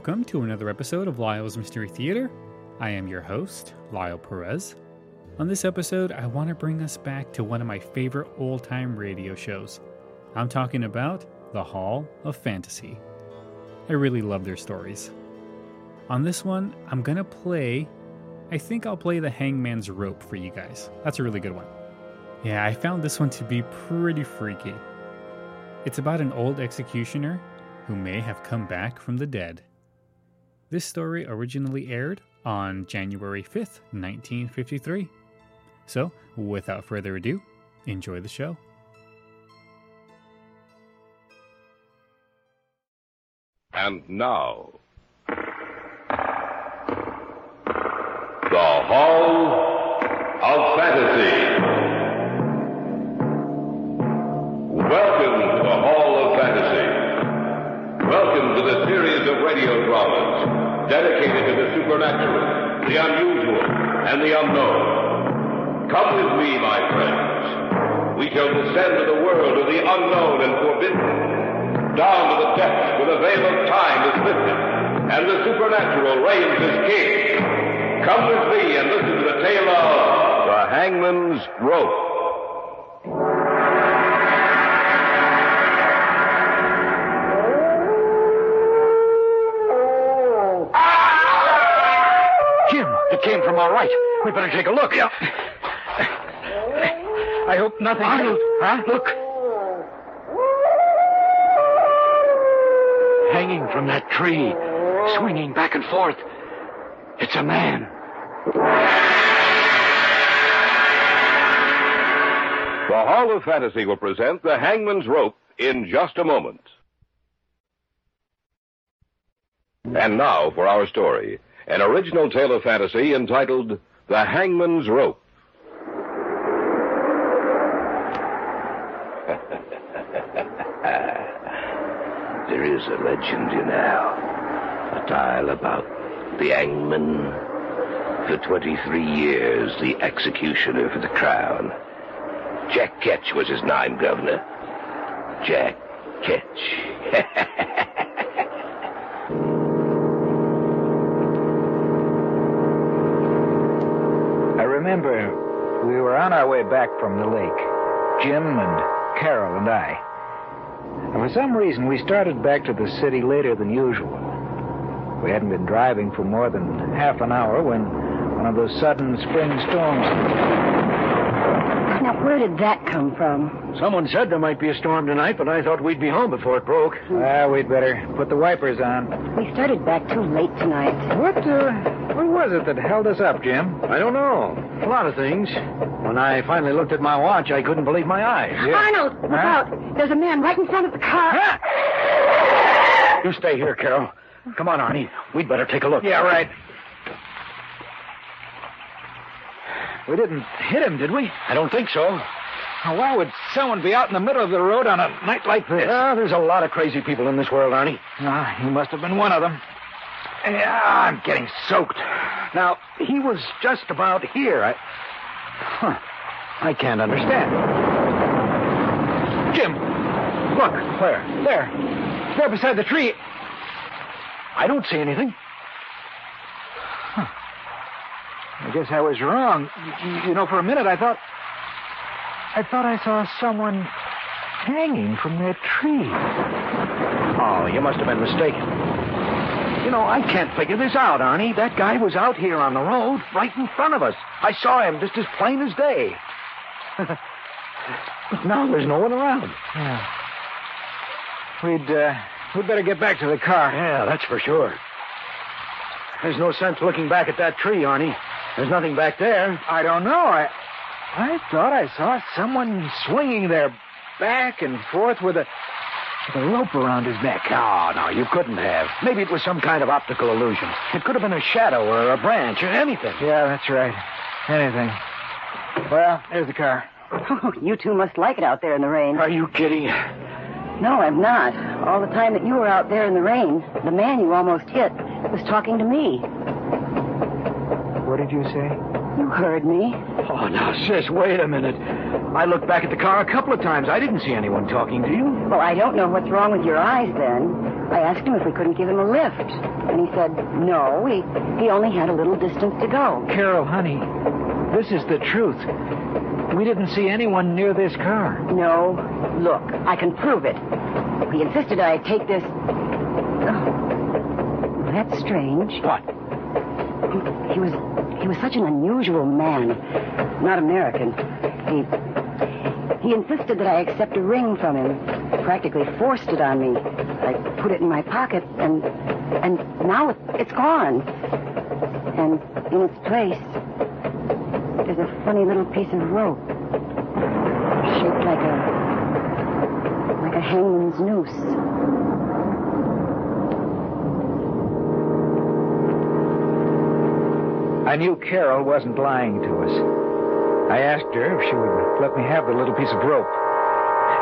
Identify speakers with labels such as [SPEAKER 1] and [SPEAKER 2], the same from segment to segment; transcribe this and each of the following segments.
[SPEAKER 1] Welcome to another episode of Lyle's Mystery Theater. I am your host, Lyle Perez. On this episode, I want to bring us back to one of my favorite old time radio shows. I'm talking about The Hall of Fantasy. I really love their stories. On this one, I'm going to play, I think I'll play The Hangman's Rope for you guys. That's a really good one. Yeah, I found this one to be pretty freaky. It's about an old executioner who may have come back from the dead. This story originally aired on January 5th, 1953. So, without further ado, enjoy the show.
[SPEAKER 2] And now, supernatural reigns as king. Come with me and listen to the tale of the Hangman's Rope.
[SPEAKER 3] Jim, it came from our right. We better take a look. Yeah. I hope nothing. Arnold, huh? Look. Hanging from that tree, swinging back and forth. It's a man.
[SPEAKER 2] The Hall of Fantasy will present The Hangman's Rope in just a moment. And now for our story an original tale of fantasy entitled The Hangman's Rope.
[SPEAKER 4] There is a legend, you know. A tale about the hangman. For 23 years, the executioner for the crown. Jack Ketch was his name, Governor. Jack Ketch.
[SPEAKER 5] I remember we were on our way back from the lake, Jim and Carol and I. And for some reason, we started back to the city later than usual. We hadn't been driving for more than half an hour when one of those sudden spring storms.
[SPEAKER 6] Now, where did that come from?
[SPEAKER 3] Someone said there might be a storm tonight, but I thought we'd be home before it broke.
[SPEAKER 5] Well, we'd better put the wipers on.
[SPEAKER 6] We started back too late tonight.
[SPEAKER 5] What, uh, what was it that held us up, Jim?
[SPEAKER 3] I don't know. A lot of things. When I finally looked at my watch, I couldn't believe my eyes.
[SPEAKER 6] Arnold, look
[SPEAKER 5] Huh?
[SPEAKER 6] out. There's a man right in front of the car.
[SPEAKER 3] You stay here, Carol. Come on, Arnie. We'd better take a look.
[SPEAKER 5] Yeah, right. We didn't hit him, did we?
[SPEAKER 3] I don't think so.
[SPEAKER 5] Now, Why would someone be out in the middle of the road on a night like this?
[SPEAKER 3] Yeah, there's a lot of crazy people in this world, Arnie.
[SPEAKER 5] Ah, he must have been one of them. Yeah, I'm getting soaked.
[SPEAKER 3] Now, he was just about here. I. Huh. I can't understand.
[SPEAKER 5] Jim, look.
[SPEAKER 3] Where?
[SPEAKER 5] There. There beside the tree.
[SPEAKER 3] I don't see anything.
[SPEAKER 5] I guess I was wrong. You, you know, for a minute I thought. I thought I saw someone hanging from that tree.
[SPEAKER 3] Oh, you must have been mistaken. You know, I can't figure this out, Arnie. That guy was out here on the road, right in front of us. I saw him just as plain as day. but now there's no one around.
[SPEAKER 5] Yeah. We'd, uh, we'd better get back to the car.
[SPEAKER 3] Yeah, that's for sure. There's no sense looking back at that tree, Arnie. There's nothing back there.
[SPEAKER 5] I don't know. I, I thought I saw someone swinging there back and forth with a, with a rope around his neck.
[SPEAKER 3] No, no, you couldn't have. Maybe it was some kind of optical illusion. It could have been a shadow or a branch or anything.
[SPEAKER 5] Yeah, that's right. Anything. Well, there's the car.
[SPEAKER 6] Oh, you two must like it out there in the rain.
[SPEAKER 3] Are you kidding?
[SPEAKER 6] No, I'm not. All the time that you were out there in the rain, the man you almost hit was talking to me.
[SPEAKER 5] What did you say?
[SPEAKER 6] You heard me.
[SPEAKER 3] Oh, now, sis, wait a minute. I looked back at the car a couple of times. I didn't see anyone talking to you.
[SPEAKER 6] Well, I don't know what's wrong with your eyes then. I asked him if we couldn't give him a lift. And he said, no, he, he only had a little distance to go.
[SPEAKER 5] Carol, honey, this is the truth. We didn't see anyone near this car.
[SPEAKER 6] No, look, I can prove it. He insisted I take this. Oh, that's strange.
[SPEAKER 3] What?
[SPEAKER 6] He, he was he was such an unusual man, not American. He he insisted that I accept a ring from him. Practically forced it on me. I put it in my pocket, and and now it's gone. And in its place, there's a funny little piece of rope, shaped like a like a hangman's noose.
[SPEAKER 5] I knew Carol wasn't lying to us. I asked her if she would let me have the little piece of rope.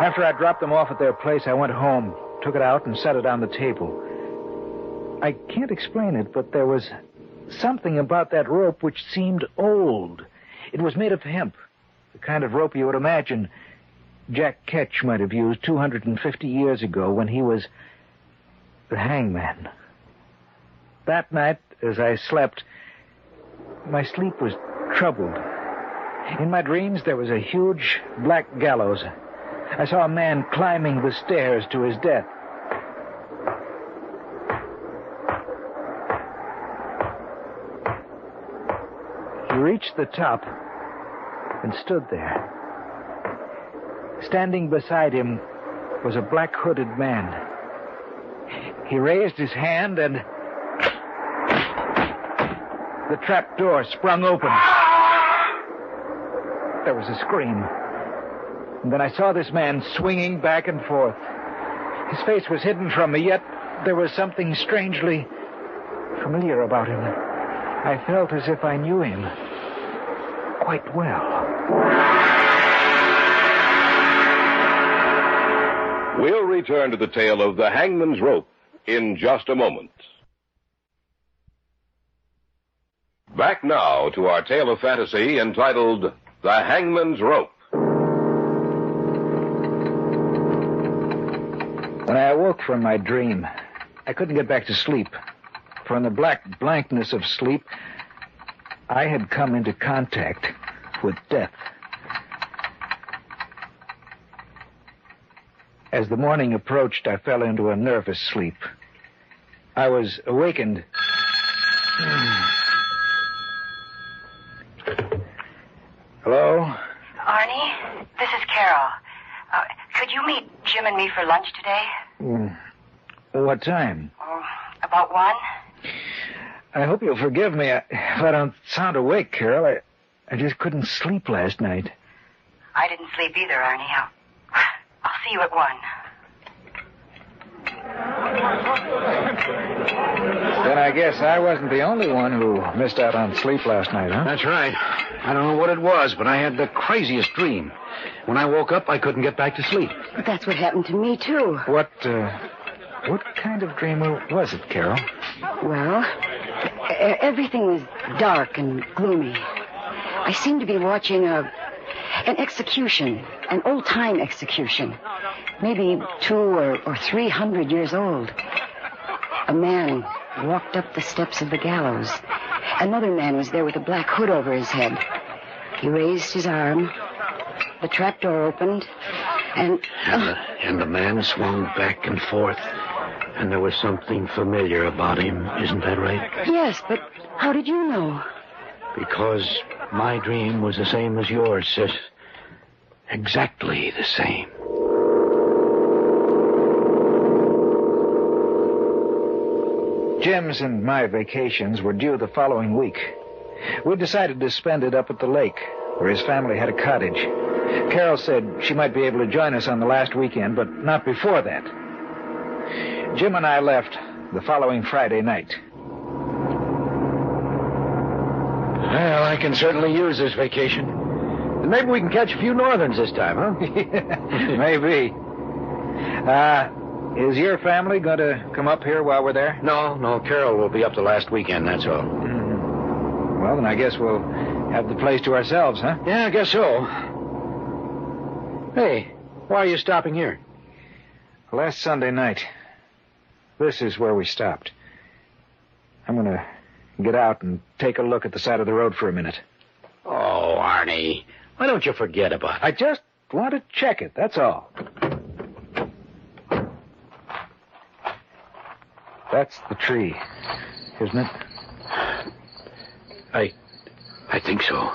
[SPEAKER 5] After I dropped them off at their place, I went home, took it out, and set it on the table. I can't explain it, but there was something about that rope which seemed old. It was made of hemp, the kind of rope you would imagine Jack Ketch might have used 250 years ago when he was the hangman. That night, as I slept, my sleep was troubled. In my dreams, there was a huge black gallows. I saw a man climbing the stairs to his death. He reached the top and stood there. Standing beside him was a black hooded man. He raised his hand and the trap door sprung open. There was a scream. And then I saw this man swinging back and forth. His face was hidden from me, yet there was something strangely familiar about him. I felt as if I knew him quite well.
[SPEAKER 2] We'll return to the tale of the hangman's rope in just a moment. Back now to our tale of fantasy entitled The Hangman's Rope.
[SPEAKER 5] When I awoke from my dream, I couldn't get back to sleep. For in the black blankness of sleep, I had come into contact with death. As the morning approached, I fell into a nervous sleep. I was awakened. Hello?
[SPEAKER 6] Arnie, this is Carol. Uh, could you meet Jim and me for lunch today?
[SPEAKER 5] Mm. What time?
[SPEAKER 6] Oh, about one?
[SPEAKER 5] I hope you'll forgive me if I don't sound awake, Carol. I, I just couldn't sleep last night.
[SPEAKER 6] I didn't sleep either, Arnie. I'll, I'll see you at one.
[SPEAKER 5] Then I guess I wasn't the only one who missed out on sleep last night, huh?
[SPEAKER 3] That's right. I don't know what it was, but I had the craziest dream. When I woke up, I couldn't get back to sleep.
[SPEAKER 6] But that's what happened to me, too.
[SPEAKER 5] What, uh, what kind of dream was it, Carol?
[SPEAKER 6] Well, everything was dark and gloomy. I seemed to be watching a an execution, an old time execution, maybe two or, or three hundred years old. A man walked up the steps of the gallows. Another man was there with a black hood over his head. He raised his arm. The trapdoor opened, and
[SPEAKER 4] And the, and the man swung back and forth, and there was something familiar about him. Isn't that right?
[SPEAKER 6] yes, but how did you know?
[SPEAKER 4] Because my dream was the same as yours, sis. Exactly the same.
[SPEAKER 5] Jim's and my vacations were due the following week. We decided to spend it up at the lake, where his family had a cottage. Carol said she might be able to join us on the last weekend, but not before that. Jim and I left the following Friday night.
[SPEAKER 3] Well, I can certainly use this vacation. And maybe we can catch a few northerns this time, huh?
[SPEAKER 5] Maybe. Uh, is your family going to come up here while we're there?
[SPEAKER 3] no, no, Carol will be up the last weekend, that's all.
[SPEAKER 5] Well, then I guess we'll have the place to ourselves, huh?
[SPEAKER 3] Yeah, I guess so. Hey, why are you stopping here?
[SPEAKER 5] Last Sunday night. This is where we stopped. I'm going to get out and take a look at the side of the road for a minute.
[SPEAKER 3] Oh, Arnie. Why don't you forget about it?
[SPEAKER 5] I just want to check it, that's all. That's the tree, isn't it?
[SPEAKER 3] I. I think so.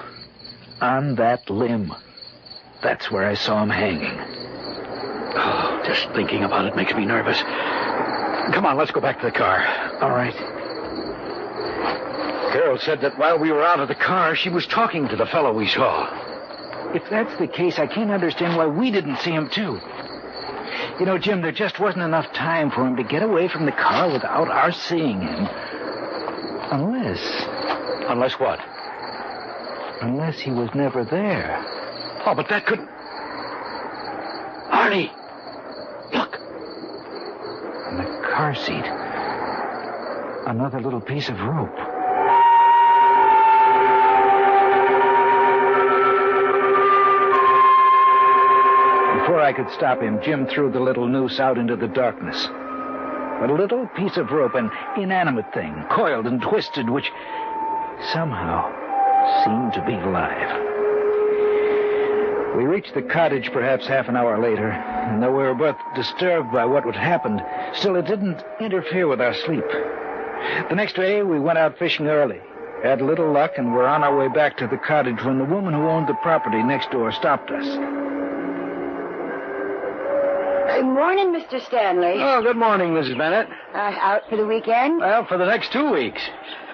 [SPEAKER 5] On that limb. That's where I saw him hanging.
[SPEAKER 3] Oh, just thinking about it makes me nervous. Come on, let's go back to the car.
[SPEAKER 5] All right.
[SPEAKER 3] Carol said that while we were out of the car, she was talking to the fellow we saw.
[SPEAKER 5] If that's the case, I can't understand why we didn't see him, too. You know, Jim, there just wasn't enough time for him to get away from the car without our seeing him. Unless.
[SPEAKER 3] Unless what?
[SPEAKER 5] Unless he was never there.
[SPEAKER 3] Oh, but that could. Arnie! Look!
[SPEAKER 5] In the car seat. Another little piece of rope. Before I could stop him, Jim threw the little noose out into the darkness. A little piece of rope, an inanimate thing, coiled and twisted, which somehow seemed to be alive. We reached the cottage perhaps half an hour later, and though we were both disturbed by what had happened, still it didn't interfere with our sleep. The next day, we went out fishing early. Had little luck and were on our way back to the cottage when the woman who owned the property next door stopped us.
[SPEAKER 6] Good morning, Mr. Stanley.
[SPEAKER 3] Oh, good morning, Mrs. Bennett.
[SPEAKER 6] Uh, out for the weekend?
[SPEAKER 3] Well, for the next two weeks.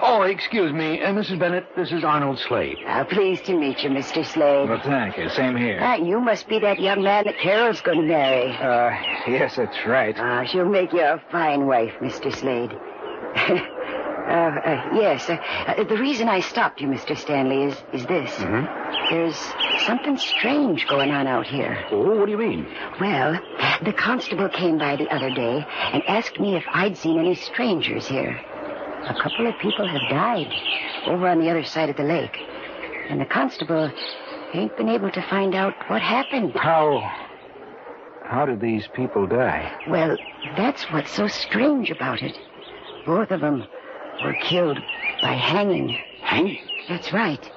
[SPEAKER 3] Oh, excuse me, uh, Mrs. Bennett, this is Arnold Slade.
[SPEAKER 6] Uh, pleased to meet you, Mr. Slade.
[SPEAKER 5] Well, thank you. Same here.
[SPEAKER 6] Ah, you must be that young man that Carol's going to marry.
[SPEAKER 5] Uh, yes, that's right.
[SPEAKER 6] Ah, she'll make you a fine wife, Mr. Slade. uh, uh, yes, uh, uh, the reason I stopped you, Mr. Stanley, is, is this. Mm-hmm. There's something strange going on out here.
[SPEAKER 3] Oh, what do you mean?
[SPEAKER 6] Well, the constable came by the other day and asked me if I'd seen any strangers here. A couple of people have died over on the other side of the lake. And the constable ain't been able to find out what happened.
[SPEAKER 5] How. How did these people die?
[SPEAKER 6] Well, that's what's so strange about it. Both of them were killed by hanging.
[SPEAKER 3] Hanging?
[SPEAKER 6] That's right.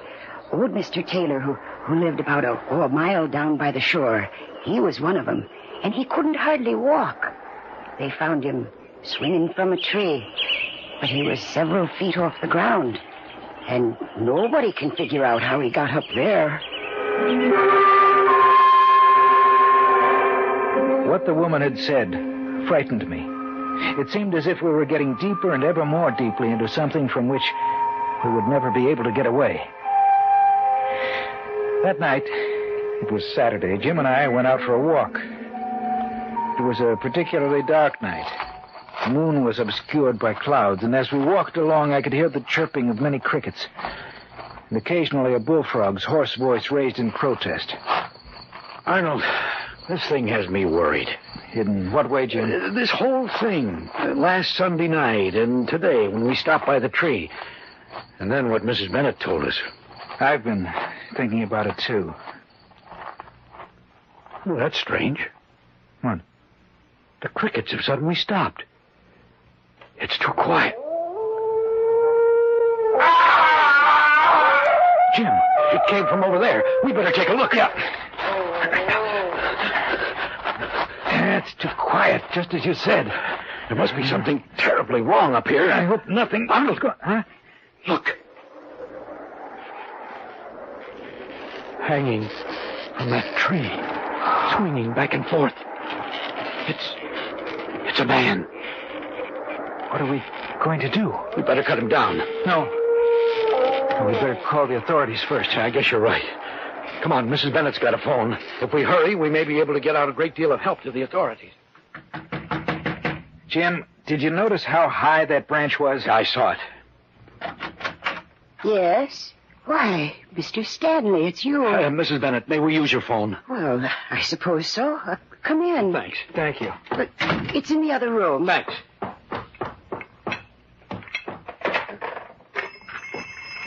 [SPEAKER 6] Old Mr. Taylor, who, who lived about a, oh, a mile down by the shore, he was one of them, and he couldn't hardly walk. They found him swinging from a tree, but he was several feet off the ground, and nobody can figure out how he got up there.
[SPEAKER 5] What the woman had said frightened me. It seemed as if we were getting deeper and ever more deeply into something from which we would never be able to get away. That night, it was Saturday, Jim and I went out for a walk. It was a particularly dark night. The moon was obscured by clouds, and as we walked along, I could hear the chirping of many crickets. And occasionally a bullfrog's hoarse voice raised in protest.
[SPEAKER 3] Arnold, this thing has me worried.
[SPEAKER 5] In what way, Jim?
[SPEAKER 3] Uh, This whole thing, uh, last Sunday night and today when we stopped by the tree. And then what Mrs. Bennett told us.
[SPEAKER 5] I've been thinking about it, too.
[SPEAKER 3] Well, that's strange.
[SPEAKER 5] What?
[SPEAKER 3] The crickets have suddenly stopped. It's too quiet.
[SPEAKER 5] Jim,
[SPEAKER 3] It came from over there. We better take a look. Yeah.
[SPEAKER 5] it's too quiet, just as you said.
[SPEAKER 3] There must be something terribly wrong up here.
[SPEAKER 5] I hope nothing.
[SPEAKER 3] Arnold,
[SPEAKER 5] Go- Huh?
[SPEAKER 3] look. Hanging from that tree, swinging back and forth. It's. It's a man.
[SPEAKER 5] What are we going to do?
[SPEAKER 3] We better cut him down.
[SPEAKER 5] No. We better call the authorities first.
[SPEAKER 3] I guess you're right. Come on, Mrs. Bennett's got a phone. If we hurry, we may be able to get out a great deal of help to the authorities.
[SPEAKER 5] Jim, did you notice how high that branch was?
[SPEAKER 3] I saw it.
[SPEAKER 6] Yes? Why, Mr. Stanley, it's you.
[SPEAKER 3] Uh, Mrs. Bennett, may we use your phone?
[SPEAKER 6] Well, I suppose so. Uh, come in.
[SPEAKER 3] Thanks.
[SPEAKER 5] Thank you.
[SPEAKER 6] But it's in the other room.
[SPEAKER 3] Thanks.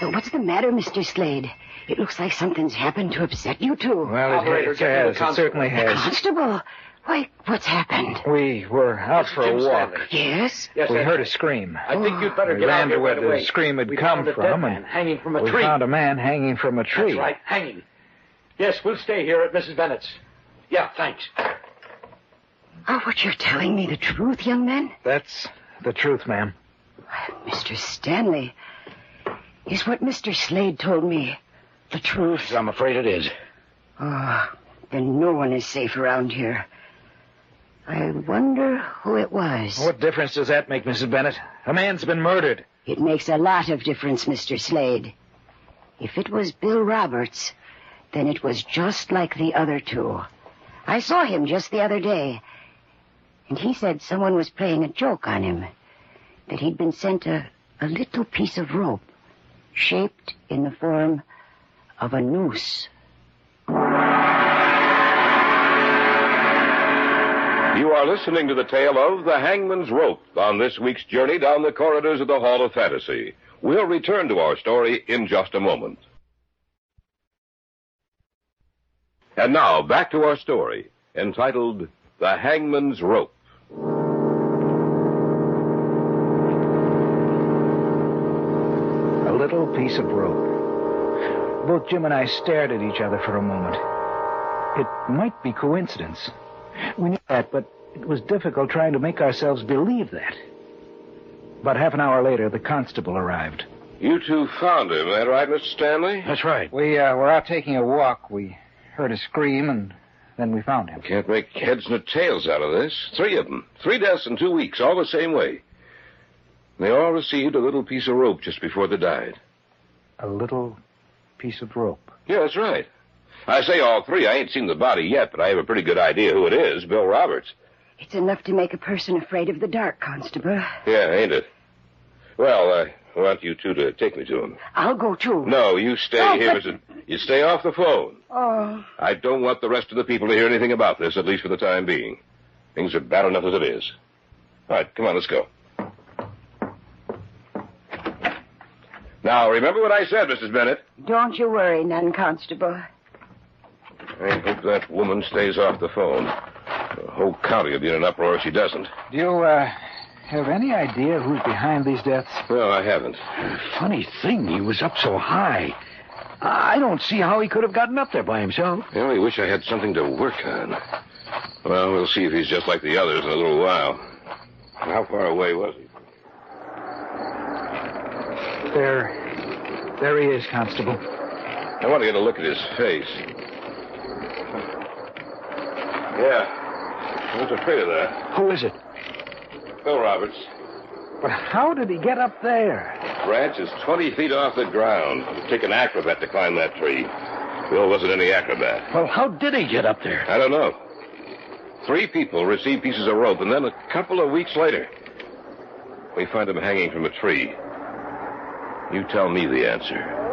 [SPEAKER 6] What's the matter, Mr. Slade? It looks like something's happened to upset you two.
[SPEAKER 5] Well, it,
[SPEAKER 3] Operator,
[SPEAKER 5] it
[SPEAKER 3] get me the
[SPEAKER 5] has. It certainly has.
[SPEAKER 6] Constable, why, what's happened?
[SPEAKER 5] We were out for a walk.
[SPEAKER 3] Stanley.
[SPEAKER 6] Yes?
[SPEAKER 3] Yes,
[SPEAKER 5] We
[SPEAKER 3] that's
[SPEAKER 5] heard a scream.
[SPEAKER 3] I think you'd better
[SPEAKER 5] We
[SPEAKER 3] get out
[SPEAKER 5] ran
[SPEAKER 3] here
[SPEAKER 5] to where
[SPEAKER 3] right
[SPEAKER 5] the
[SPEAKER 3] away.
[SPEAKER 5] scream had
[SPEAKER 3] we
[SPEAKER 5] come
[SPEAKER 3] found a
[SPEAKER 5] from,
[SPEAKER 3] dead
[SPEAKER 5] and
[SPEAKER 3] man hanging from a
[SPEAKER 5] We
[SPEAKER 3] tree.
[SPEAKER 5] found a man hanging from a tree.
[SPEAKER 3] That's right, hanging. Yes, we'll stay here at Mrs. Bennett's. Yeah, thanks.
[SPEAKER 6] Oh, what you're telling me the truth, young man?
[SPEAKER 5] That's the truth, ma'am.
[SPEAKER 6] Mr. Stanley, is what Mr. Slade told me the truth?
[SPEAKER 3] I'm afraid it is.
[SPEAKER 6] Oh, then no one is safe around here. I wonder who it was.
[SPEAKER 5] What difference does that make, Mrs. Bennett? A man's been murdered.
[SPEAKER 6] It makes a lot of difference, Mr. Slade. If it was Bill Roberts, then it was just like the other two. I saw him just the other day, and he said someone was playing a joke on him. That he'd been sent a, a little piece of rope shaped in the form of a noose.
[SPEAKER 2] You are listening to the tale of The Hangman's Rope on this week's journey down the corridors of the Hall of Fantasy. We'll return to our story in just a moment. And now, back to our story, entitled The Hangman's Rope.
[SPEAKER 5] Piece of rope. Both Jim and I stared at each other for a moment. It might be coincidence. We knew that, but it was difficult trying to make ourselves believe that. About half an hour later, the constable arrived.
[SPEAKER 2] You two found him, that right, Mr. Stanley?
[SPEAKER 3] That's right.
[SPEAKER 5] We uh, were out taking a walk. We heard a scream, and then we found him.
[SPEAKER 2] Can't make heads nor tails out of this. Three of them. Three deaths in two weeks, all the same way. They all received a little piece of rope just before they died.
[SPEAKER 5] A little piece of rope.
[SPEAKER 2] Yeah, that's right. I say all three. I ain't seen the body yet, but I have a pretty good idea who it is. Bill Roberts.
[SPEAKER 6] It's enough to make a person afraid of the dark, Constable.
[SPEAKER 2] Yeah, ain't it? Well, I want you two to take me to him.
[SPEAKER 6] I'll go too.
[SPEAKER 2] No, you stay
[SPEAKER 6] Oh,
[SPEAKER 2] here,
[SPEAKER 6] but-
[SPEAKER 2] Mr. You stay off the phone.
[SPEAKER 6] Oh,
[SPEAKER 2] I don't want the rest of the people to hear anything about this, at least for the time being. Things are bad enough as it is. All right, come on, let's go. Now, remember what I said, Mrs. Bennett.
[SPEAKER 6] don't you worry, none, Constable.
[SPEAKER 2] I hope that woman stays off the phone. The whole county will be in an uproar if she doesn't.
[SPEAKER 5] Do you uh, have any idea who's behind these deaths?
[SPEAKER 2] No, I haven't.
[SPEAKER 3] Funny thing, he was up so high. I don't see how he could have gotten up there by himself.
[SPEAKER 2] I only wish I had something to work on. Well, we'll see if he's just like the others in a little while. How far away was he?
[SPEAKER 5] There, there he is, Constable.
[SPEAKER 2] I want to get a look at his face. Yeah. I was afraid of that.
[SPEAKER 3] Who is it?
[SPEAKER 2] Bill Roberts.
[SPEAKER 5] But how did he get up there?
[SPEAKER 2] The Branch is 20 feet off the ground. It'd take an acrobat to climb that tree. Bill wasn't any acrobat.
[SPEAKER 3] Well, how did he get up there?
[SPEAKER 2] I don't know. Three people received pieces of rope, and then a couple of weeks later, we find him hanging from a tree. You tell me the answer.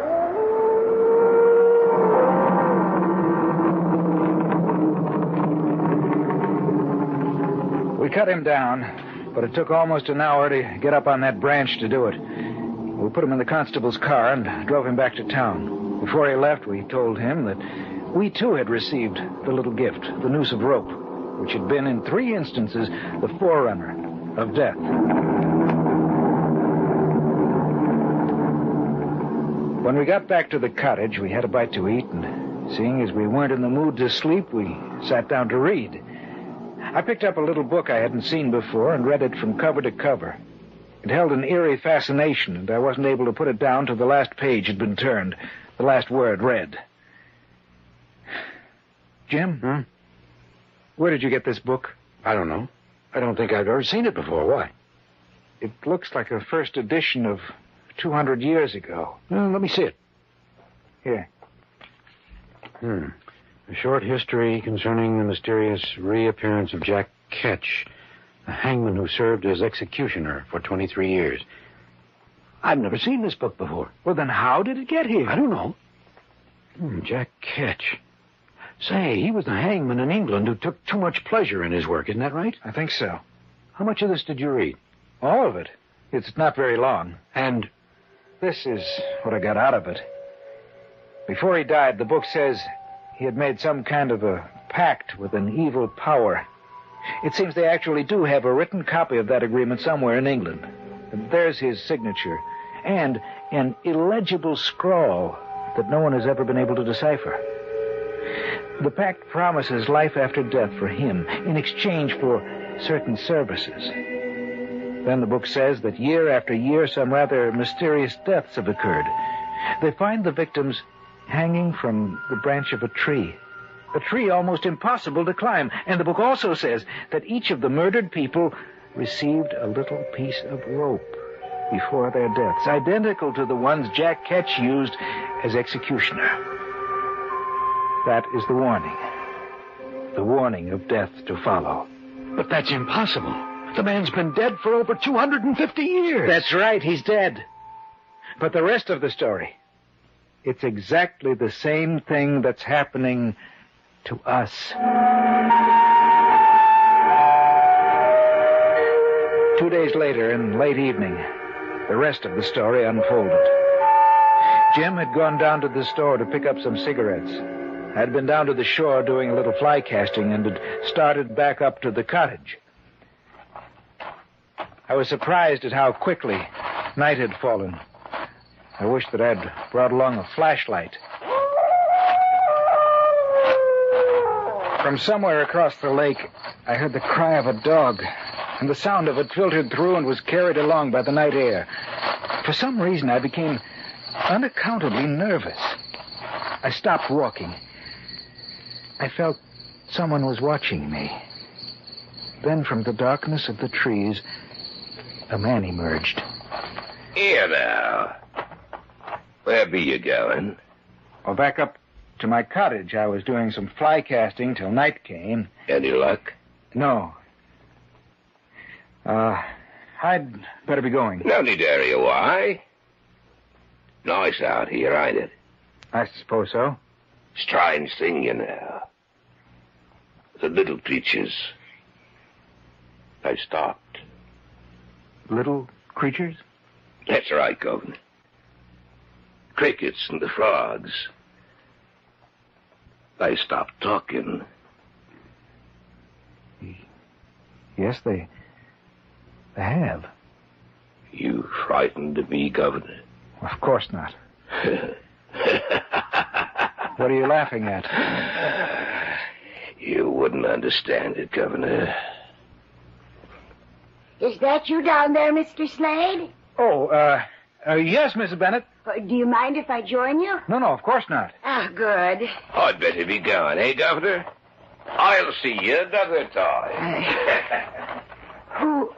[SPEAKER 5] We cut him down, but it took almost an hour to get up on that branch to do it. We put him in the constable's car and drove him back to town. Before he left, we told him that we too had received the little gift, the noose of rope, which had been in three instances the forerunner of death. When we got back to the cottage, we had a bite to eat, and seeing as we weren't in the mood to sleep, we sat down to read. I picked up a little book I hadn't seen before and read it from cover to cover. It held an eerie fascination, and I wasn't able to put it down till the last page had been turned, the last word read. Jim?
[SPEAKER 3] Hmm?
[SPEAKER 5] Where did you get this book?
[SPEAKER 3] I don't know. I don't think I've ever seen it before. Why?
[SPEAKER 5] It looks like a first edition of 200 years ago.
[SPEAKER 3] Let me see it.
[SPEAKER 5] Here.
[SPEAKER 3] Hmm. A short history concerning the mysterious reappearance of Jack Ketch, the hangman who served as executioner for 23 years. I've never seen this book before.
[SPEAKER 5] Well, then how did it get here?
[SPEAKER 3] I don't know. Hmm, Jack Ketch. Say, he was the hangman in England who took too much pleasure in his work, isn't that right?
[SPEAKER 5] I think so.
[SPEAKER 3] How much of this did you read?
[SPEAKER 5] All of it. It's not very long.
[SPEAKER 3] And
[SPEAKER 5] This is what I got out of it. Before he died, the book says he had made some kind of a pact with an evil power. It seems they actually do have a written copy of that agreement somewhere in England. And there's his signature, and an illegible scrawl that no one has ever been able to decipher. The pact promises life after death for him in exchange for certain services. Then the book says that year after year, some rather mysterious deaths have occurred. They find the victims hanging from the branch of a tree. A tree almost impossible to climb. And the book also says that each of the murdered people received a little piece of rope before their deaths, identical to the ones Jack Ketch used as executioner. That is the warning. The warning of death to follow.
[SPEAKER 3] But that's impossible. The man's been dead for over 250 years.
[SPEAKER 5] That's right, he's dead. But the rest of the story, it's exactly the same thing that's happening to us. Two days later, in late evening, the rest of the story unfolded. Jim had gone down to the store to pick up some cigarettes. I'd been down to the shore doing a little fly casting and had started back up to the cottage. I was surprised at how quickly night had fallen. I wished that I'd brought along a flashlight. From somewhere across the lake, I heard the cry of a dog, and the sound of it filtered through and was carried along by the night air. For some reason, I became unaccountably nervous. I stopped walking. I felt someone was watching me. Then, from the darkness of the trees, a man emerged.
[SPEAKER 4] Here now. Where be you going?
[SPEAKER 5] Well, back up to my cottage. I was doing some fly casting till night came.
[SPEAKER 4] Any luck?
[SPEAKER 5] No. Uh, I'd better be going.
[SPEAKER 4] No need to hurry away. Nice out here, ain't it?
[SPEAKER 5] I suppose so.
[SPEAKER 4] Strange thing, you know. The little creatures. They stopped.
[SPEAKER 5] Little creatures?
[SPEAKER 4] That's right, Governor. Crickets and the frogs. They stopped talking.
[SPEAKER 5] Yes, they. They have.
[SPEAKER 4] You frightened me, Governor.
[SPEAKER 5] Of course not. What are you laughing at?
[SPEAKER 4] You wouldn't understand it, Governor.
[SPEAKER 7] Is that you down there, Mr. Slade?
[SPEAKER 5] Oh, uh, uh, yes, Mrs. Bennett.
[SPEAKER 7] Uh, Do you mind if I join you?
[SPEAKER 5] No, no, of course not.
[SPEAKER 7] Ah, good.
[SPEAKER 4] I'd better be going, eh, Governor? I'll see you another time.
[SPEAKER 6] Who,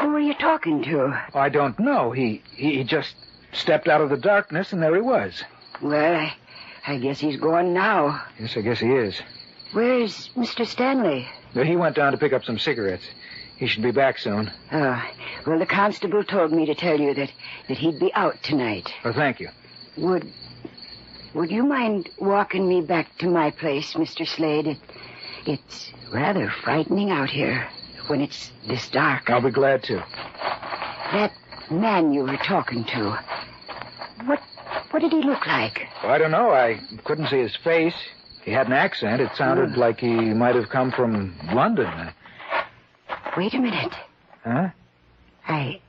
[SPEAKER 6] who are you talking to?
[SPEAKER 5] I don't know. He, he just stepped out of the darkness, and there he was.
[SPEAKER 6] Well, I, I guess he's gone now.
[SPEAKER 5] Yes, I guess he is.
[SPEAKER 6] Where's Mr. Stanley?
[SPEAKER 5] He went down to pick up some cigarettes. He should be back soon.
[SPEAKER 6] Oh, well, the constable told me to tell you that, that he'd be out tonight.
[SPEAKER 5] Oh, thank you.
[SPEAKER 6] Would, would you mind walking me back to my place, Mr. Slade? It, it's rather frightening out here when it's this dark.
[SPEAKER 5] I'll be glad to.
[SPEAKER 6] That man you were talking to, what, what did he look like?
[SPEAKER 5] Well, I don't know. I couldn't see his face. He had an accent. It sounded hmm. like he might have come from London.
[SPEAKER 6] Wait a minute.
[SPEAKER 5] Huh?
[SPEAKER 6] I.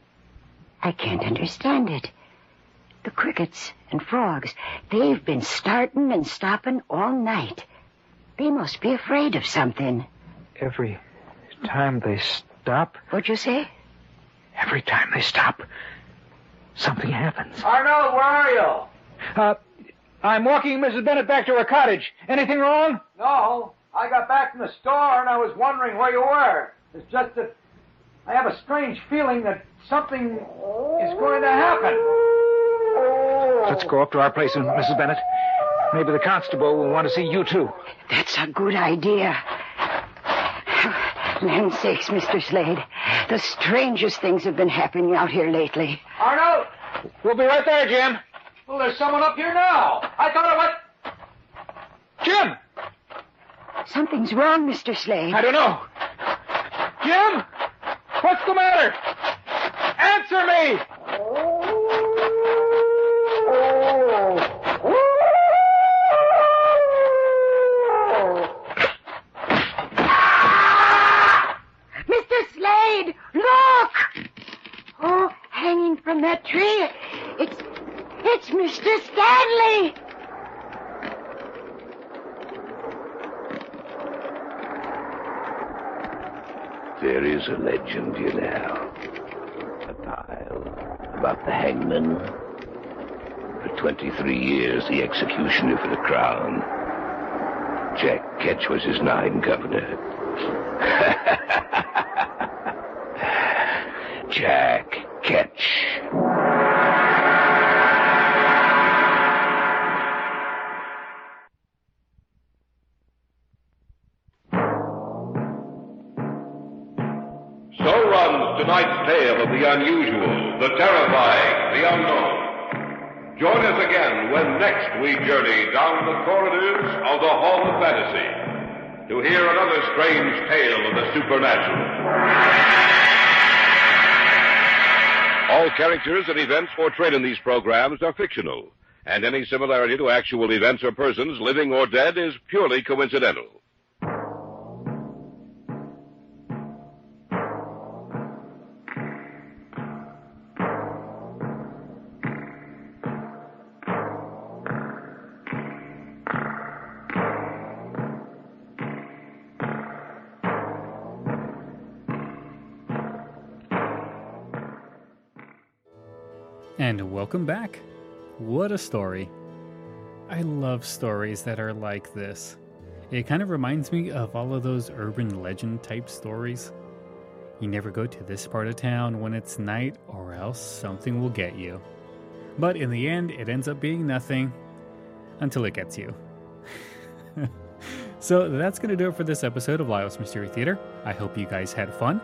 [SPEAKER 6] I can't understand it. The crickets and frogs, they've been starting and stopping all night. They must be afraid of something.
[SPEAKER 5] Every time they stop,
[SPEAKER 6] What'd you say?
[SPEAKER 5] every time they stop, something happens.
[SPEAKER 8] Arnold, where are you?
[SPEAKER 5] Uh, I'm walking Mrs. Bennett back to her cottage. Anything wrong?
[SPEAKER 8] No, I got back from the store and I was wondering where you were. It's just that I have a strange feeling that something is going to happen.
[SPEAKER 5] Let's go up to our place, Mrs. Bennett. Maybe the constable will want to see you, too.
[SPEAKER 6] That's a good idea. Land sakes, Mr. Slade. The strangest things have been happening out here lately.
[SPEAKER 8] Arnold!
[SPEAKER 5] We'll be right there, Jim.
[SPEAKER 8] Well, there's someone up here now. I thought I went.
[SPEAKER 5] Jim!
[SPEAKER 6] Something's wrong, Mr. Slade.
[SPEAKER 5] I don't know. Jim! What's the matter? Answer me!
[SPEAKER 6] that tree. It's it's Mr. Stanley.
[SPEAKER 2] There is a legend, you know. A tale about the hangman. For 23 years, the executioner for the crown. Jack Ketch was his nine governor. Jack Ketch.
[SPEAKER 9] Another strange tale of the supernatural. All characters and events portrayed in these programs are fictional, and any similarity to actual events or persons, living or dead, is purely coincidental.
[SPEAKER 1] Welcome back. What a story. I love stories that are like this. It kind of reminds me of all of those urban legend type stories. You never go to this part of town when it's night, or else something will get you. But in the end, it ends up being nothing until it gets you. so that's going to do it for this episode of Lyle's Mystery Theater. I hope you guys had fun.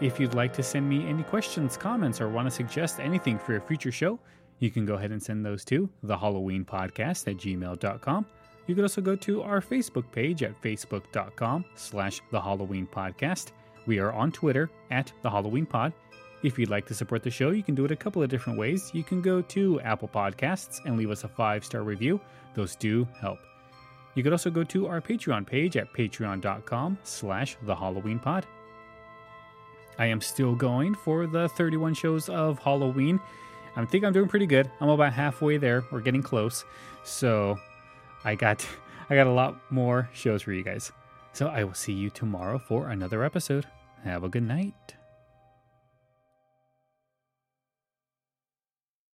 [SPEAKER 1] If you'd like to send me any questions, comments, or want to suggest anything for a future show, you can go ahead and send those to the Halloween Podcast at gmail.com. You can also go to our Facebook page at facebook.com slash the Halloween Podcast. We are on Twitter at the Halloween Pod. If you'd like to support the show, you can do it a couple of different ways. You can go to Apple Podcasts and leave us a five star review. Those do help. You could also go to our Patreon page at patreon.com slash the Halloween Pod. I am still going for the 31 shows of Halloween. I think I'm doing pretty good. I'm about halfway there. We're getting close. So I got I got a lot more shows for you guys. So I will see you tomorrow for another episode. Have a good night.